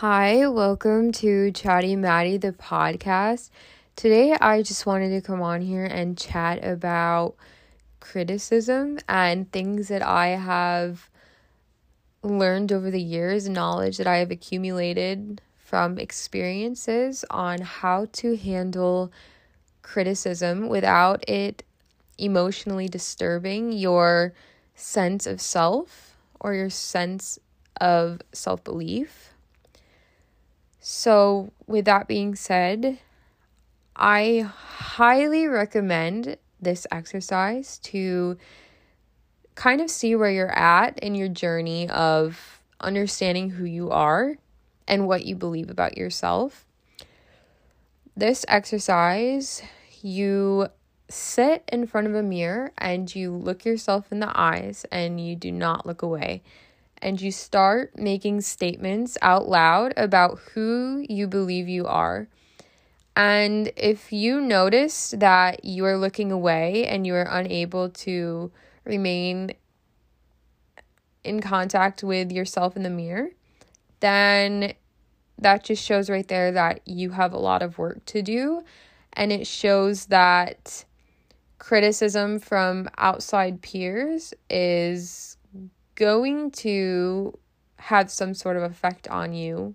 Hi, welcome to Chatty Maddie, the podcast. Today, I just wanted to come on here and chat about criticism and things that I have learned over the years, knowledge that I have accumulated from experiences on how to handle criticism without it emotionally disturbing your sense of self or your sense of self belief. So, with that being said, I highly recommend this exercise to kind of see where you're at in your journey of understanding who you are and what you believe about yourself. This exercise, you sit in front of a mirror and you look yourself in the eyes and you do not look away and you start making statements out loud about who you believe you are. And if you notice that you are looking away and you are unable to remain in contact with yourself in the mirror, then that just shows right there that you have a lot of work to do. And it shows that criticism from outside peers is going to have some sort of effect on you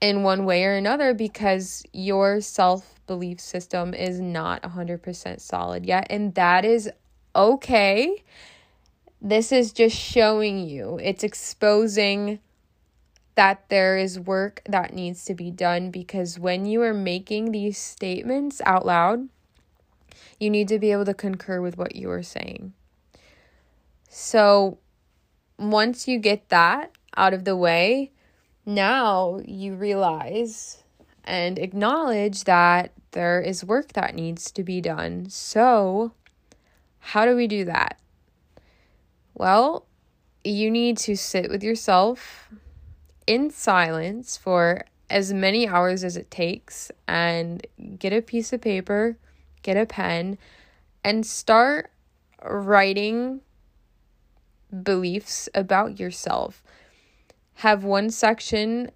in one way or another because your self belief system is not 100% solid yet. And that is okay. This is just showing you, it's exposing that there is work that needs to be done because when you are making these statements out loud, you need to be able to concur with what you are saying. So, once you get that out of the way, now you realize and acknowledge that there is work that needs to be done. So, how do we do that? Well, you need to sit with yourself in silence for as many hours as it takes and get a piece of paper, get a pen, and start writing beliefs about yourself. Have one section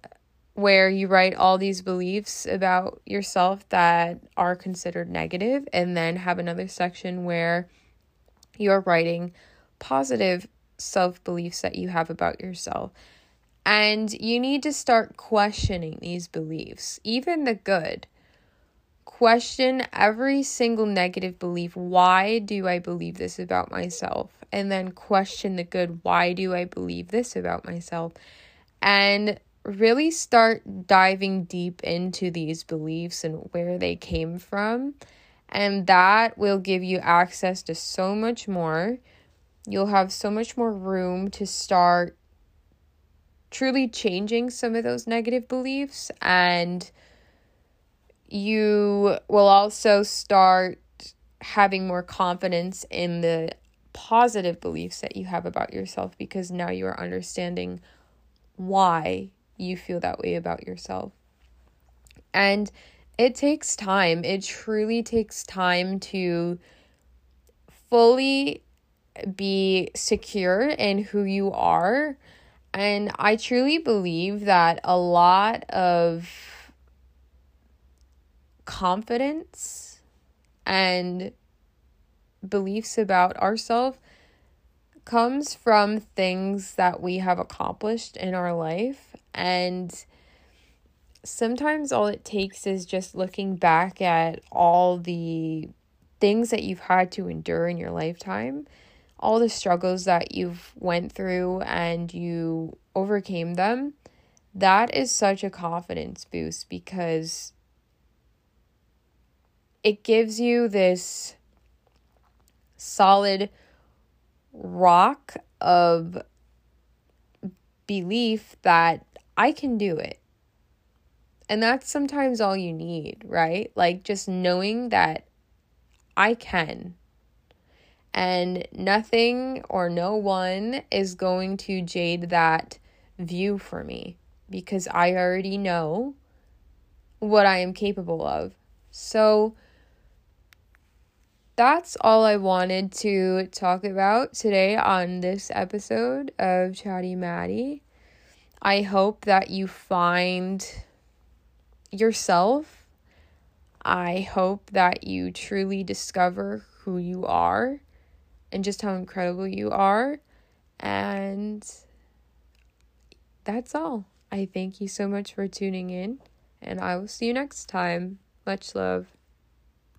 where you write all these beliefs about yourself that are considered negative, and then have another section where you're writing positive self beliefs that you have about yourself. And you need to start questioning these beliefs, even the good. Question every single negative belief. Why do I believe this about myself? And then question the good. Why do I believe this about myself? And really start diving deep into these beliefs and where they came from. And that will give you access to so much more. You'll have so much more room to start truly changing some of those negative beliefs and you will also start having more confidence in the positive beliefs that you have about yourself because now you are understanding why you feel that way about yourself. And it takes time. It truly takes time to fully be secure in who you are. And I truly believe that a lot of confidence and beliefs about ourselves comes from things that we have accomplished in our life. And sometimes all it takes is just looking back at all the things that you've had to endure in your lifetime all the struggles that you've went through and you overcame them that is such a confidence boost because it gives you this solid rock of belief that I can do it. And that's sometimes all you need, right? Like just knowing that I can. And nothing or no one is going to jade that view for me because I already know what I am capable of. So, that's all I wanted to talk about today on this episode of Chatty Maddie. I hope that you find yourself. I hope that you truly discover who you are and just how incredible you are. And that's all. I thank you so much for tuning in, and I will see you next time. Much love.